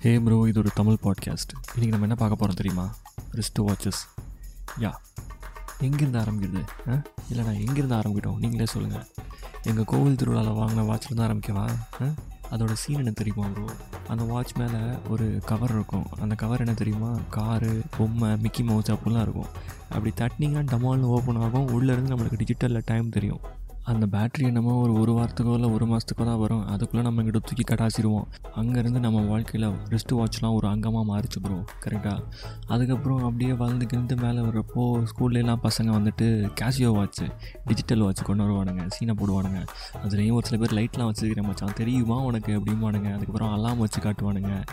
ஹே bro இது ஒரு Tamil podcast இன்றைக்கி நம்ம என்ன பார்க்க போகிறோம் தெரியுமா? ரிஸ்ட் வாட்சஸ் யா எங்கேருந்து ஆரம்பிக்கிறது ஆ? இல்லை நான் எங்கேருந்து ஆரம்பிக்கிட்டோம் நீங்களே சொல்லுங்கள் எங்கள் கோவில் திருவிழாவில் வாங்கின வாட்ச்லேருந்து ஆரம்பிக்கவா? ஆ? அதோட சீன் என்ன தெரியுமா ப்ரோ அந்த வாட்ச் மேலே ஒரு கவர் இருக்கும். அந்த கவர் என்ன தெரியுமா? காரு பொம்மை மிக்கி மவுஸ் அப்படிலாம் இருக்கும். அப்படி தட்டினீங்கன்னா டமால்னு ஓப்பன் ஆகும். உள்ளேருந்து நம்மளுக்கு டிஜிட்டலில் டைம் தெரியும். அந்த பேட்ரி என்னமோ ஒரு ஒரு வாரத்துக்கோ இல்லை ஒரு மாதத்துக்கோ தான் வரும். அதுக்குள்ளே நம்ம இங்கிட்ட தூக்கி கடாச்சிடுவோம் அங்கேருந்து நம்ம வாழ்க்கையில் ரிஸ்ட் வாட்ச்லாம் ஒரு அங்கமாக மாறிச்சு ப்ரோ கரெக்டாக அதுக்கப்புறம் அப்படியே வளர்ந்து கிழந்து மேலே வர்றப்போ ஸ்கூல்லலாம் பசங்க வந்துட்டு கேஷியோ வாட்ச்சு டிஜிட்டல் வாட்ச் கொண்டு வருவானுங்க. சீனை போடுவானுங்க. அதுலேயும் ஒரு சில பேர் லைட்லாம் வச்சுருக்கிற மச்சான். தெரியுமா உனக்கு அப்படிம்பானுங்க. அதுக்கப்புறம் அலாம் வச்சு காட்டுவானுங்க.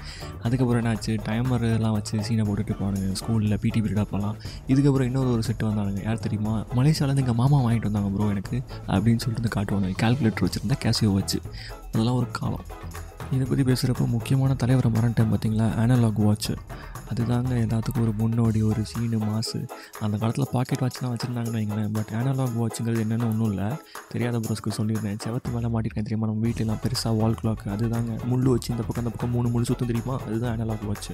அதுக்கப்புறம் என்னாச்சு? டைமர்லாம் வச்சு சீனை போட்டுட்டு போவானுங்க ஸ்கூலில் பிடி பீரியட் அப்போலாம். இதுக்கப்புறம் இன்னொரு ஒரு செட்டு வந்தானுங்க. யார் தெரியுமா? மலேசியாவிலேருந்து எங்கள் மாமா வாங்கிட்டு வந்தாங்க ப்ரோ எனக்கு. அப்படின்னு சொல்லிட்டு வந்து காட்டுவானுங்க கால்குலேட்டர் வச்சுருந்தா கேஷியோ வச்சு. அதெல்லாம் ஒரு காலம். இதை பற்றி பேசுகிறப்போ முக்கியமான தலைவரை மறந்துட்டேன் பார்த்தீங்களா அனலாக் வாட்ச் அதுதாங்க எல்லாத்துக்கும் ஒரு முன்னோடி ஒரு சீனு மாசு. அந்த காலத்தில் பாக்கெட் வாட்ச்லாம் வச்சுருந்தாங்கன்னு வைங்களேன். பட் அனலாக் வாட்சுங்கிறது என்னென்னு ஒன்றும் இல்லை. தெரியாத ப்ரோஸ்க்கு சொல்லியிருந்தேன். செவத்து மேலே மாட்டிருக்கேன் தெரியுமா? நம்ம வீட்டிலலாம் பெருசாக வால் கிளாக் அதுதாங்க. முள் வச்சு இந்த பக்கம் அந்த பக்கம் மூணு முள்ளு சுத்தம் தெரியுமா? அதுதான் அனலாக் வாட்ச்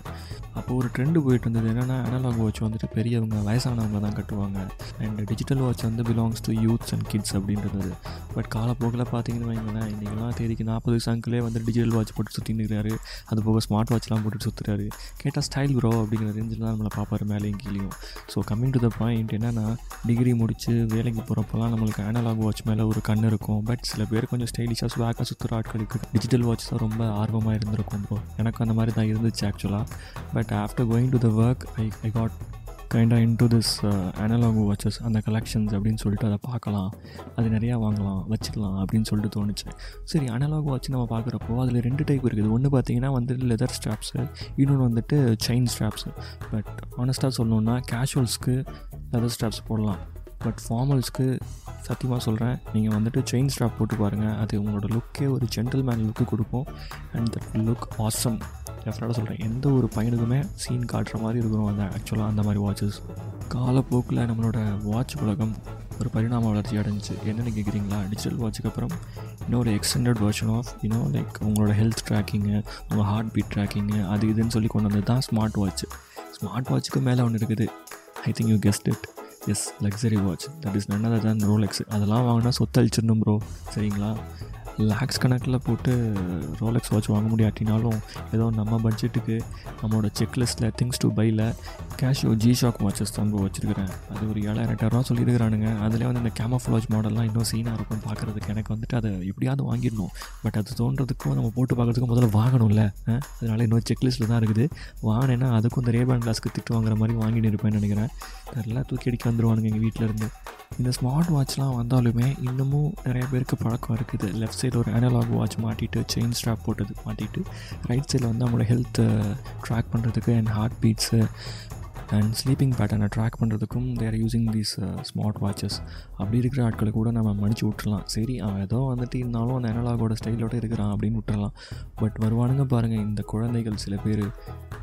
அப்போ ஒரு ட்ரெண்டு போயிட்டு இருந்தது. என்னென்னா அனலாக் வாட்ச் வந்துட்டு பெரியவங்க வயசானவங்க தான் கட்டுவாங்க. அண்ட் டிஜிட்டல் வாட்ச் வந்து belongs to youths and kids அப்படின்றது. பட் காலப்போக்கில் பார்த்தீங்கன்னு வைங்களேன் இன்றைக்கெல்லாம் தேதிக்கு நாற்பது வயசு வந்து டிஜிட்டல் வாட்ச் வாட்ச் போட்டு சுற்றின்னு இருக்கிறாரு அது போக ஸ்மார்ட் வாட்ச்லாம் போட்டு சுற்றுறாரு கேட்டால் ஸ்டைல் ப்ரோ அப்படிங்கிற ரேஞ்சில் தான் நம்மளை பார்ப்பாரு மேலேயும் கீழேயும். So coming to the point என்னென்னா டிகிரி முடித்து வேலைக்கு போகிறப்பெல்லாம் நம்மளுக்கு அனலாக் வாட்ச் மேலே ஒரு கண் இருக்கும். பட் சில பேர் கொஞ்சம் ஸ்டைலிஷாக ஸ்வாக்காக சுற்றுற ஆட்களுக்கு டிஜிட்டல் வாட்ச் தான் ரொம்ப ஆர்வமாக இருந்திருக்கும் ப்ரோ எனக்கு அந்த மாதிரி தான் இருந்துச்சு ஆக்சுவலாக but after going to the work I I got கைண்டாக into this analog watches அந்த கலெக்ஷன்ஸ் அப்படின்னு சொல்லிட்டு அதை பார்க்கலாம். அது நிறையா வாங்கலாம் வச்சுக்கலாம் அப்படின்னு சொல்லிட்டு தோணுச்சு. சரி அனலாக் வாட்ச் நம்ம பார்க்குறப்போ அதில் ரெண்டு டைப் இருக்குது. ஒன்று பார்த்தீங்கன்னா வந்து லெதர் ஸ்ட்ராப்ஸு இன்னொன்று வந்துட்டு செயின் ஸ்ட்ராப்ஸு பட் ஆனஸ்ட்டாக சொல்லணுன்னா கேஷுவல்ஸ்க்கு லெதர் ஸ்ட்ராப்ஸ் போடலாம். பட் ஃபார்மல்ஸ்க்கு சத்தியமாக சொல்கிறேன் நீங்கள் வந்துட்டு செயின் ஸ்ட்ராப் போட்டு பாருங்கள் அது உங்களோட லுக்கே ஒரு ஜென்டில்மேன் லுக்கு கொடுக்கும். அண்ட் தட் லுக் ஆசம் டெஃபினட்டாக சொல்கிறேன் எந்த ஒரு பையனுக்குமே சீன் காட்டுற மாதிரி இருக்கணும். அந்த ஆக்சுவலாக அந்த மாதிரி வாட்சஸ் காலப்போக்கில் நம்மளோட வாட்ச் உலகம் ஒரு பரிணாம வளர்ச்சி அடைஞ்சிச்சு. என்னென்னு கேட்குறீங்களா டிஜிட்டல் வாட்சுக்கு அப்புறம் இன்னொரு extended version of you know like உங்களோட ஹெல்த் ட்ராக்கிங்கு உங்கள் ஹார்ட் பீட் ட்ராக்கிங்கு அது இதுன்னு சொல்லி கொண்டு வந்தது தான் ஸ்மார்ட் வாட்ச் ஸ்மார்ட் வாட்சுக்கு மேலே ஒன்று இருக்குது. I think you guessed it is luxury watch that is none தான் ரோலெக்ஸ் அதெல்லாம் வாங்கினா சொத்து அழிச்சிடணும் ப்ரோ சரிங்களா? லேக்ஸ் கணக்கில் போட்டு ரோலெக்ஸ் வாட்ச் வாங்க முடியாட்டினாலும் ஏதோ நம்ம பட்ஜெட்டுக்கு நம்மளோட செக்லிஸ்ட்டில் திங்ஸ் டு பையில் கேஷியோ ஜி ஷாக் வாட்சஸ் தான் வச்சுருக்கிறேன். அது ஒரு ஏழாயிரம் எட்டாயிரரூவா சொல்லியிருக்கிறானுங்க. அதிலே வந்து இந்த கேமஃப்ளாஜ் மாடல்லாம் இன்னும் சீனாக இருக்கும் பார்க்குறதுக்கு எனக்கு வந்துட்டு அதை எப்படியாவது வாங்கிடணும். பட் அது தோன்றதுக்கும் நம்ம போட்டு பார்க்குறதுக்கும் முதல்ல வாங்கணும்ல. அதனால இன்னும் செக்லிஸ்ட்டில் தான் இருக்குது. வாங்கினேன்னா அதுக்கும் இந்த ரேபான் கிளாஸ்க்கு திட்டு வாங்குற மாதிரி வாங்கிட்டு இருப்பேன்னு நினைக்கிறேன். நல்லா தூக்கி அடிக்க வந்துடுவானுங்க எங்கள் வீட்டிலேருந்து இந்த ஸ்மார்ட் வாட்ச்லாம் வந்தாலுமே இன்னமும் நிறைய பேருக்கு பழக்கம் இருக்குது. லெஃப்ட் சைடு ஒரு அனலாக் வாட்ச் மாட்டிட்டு செயின் ஸ்ட்ராப் போட்டது மாட்டிட்டு ரைட் சைடில் வந்து அவங்களோட ஹெல்த்தை ட்ராக் பண்ணுறதுக்கு and heart beats and sleeping பேட்டர்னை ட்ராக் பண்ணுறதுக்கும் they're using these smart watches அப்படி இருக்கிற ஆட்களை கூட நம்ம மன்னிச்சு விட்டுறலாம். சரி அவன் ஏதோ வந்துட்டு இருந்தாலும் அந்த அனலாகோட ஸ்டைலோட இருக்கிறான் அப்படின்னு விட்டுறலாம். பட் வருவானுங்க பாருங்கள் இந்த குழந்தைகள் சில பேர்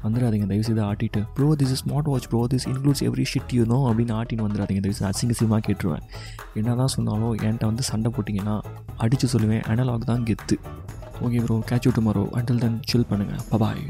வந்துடாதீங்க தயவுசெய்து ஆட்டிட்டு. Bro this is smart watch bro this includes every shit you know அப்படின்னு ஆட்டின்னு வந்துடாதீங்க தயவுசெய்து அசிங்கசியமாக கேட்டுருவேன். என்ன தான் சொன்னாலும் என்கிட்ட வந்து சண்டை போட்டிங்கன்னா அடித்து சொல்லுவேன். அனலாக் தான் கெத்து. Okay bro catch you tomorrow until then chill பண்ணுங்கள் பபாய்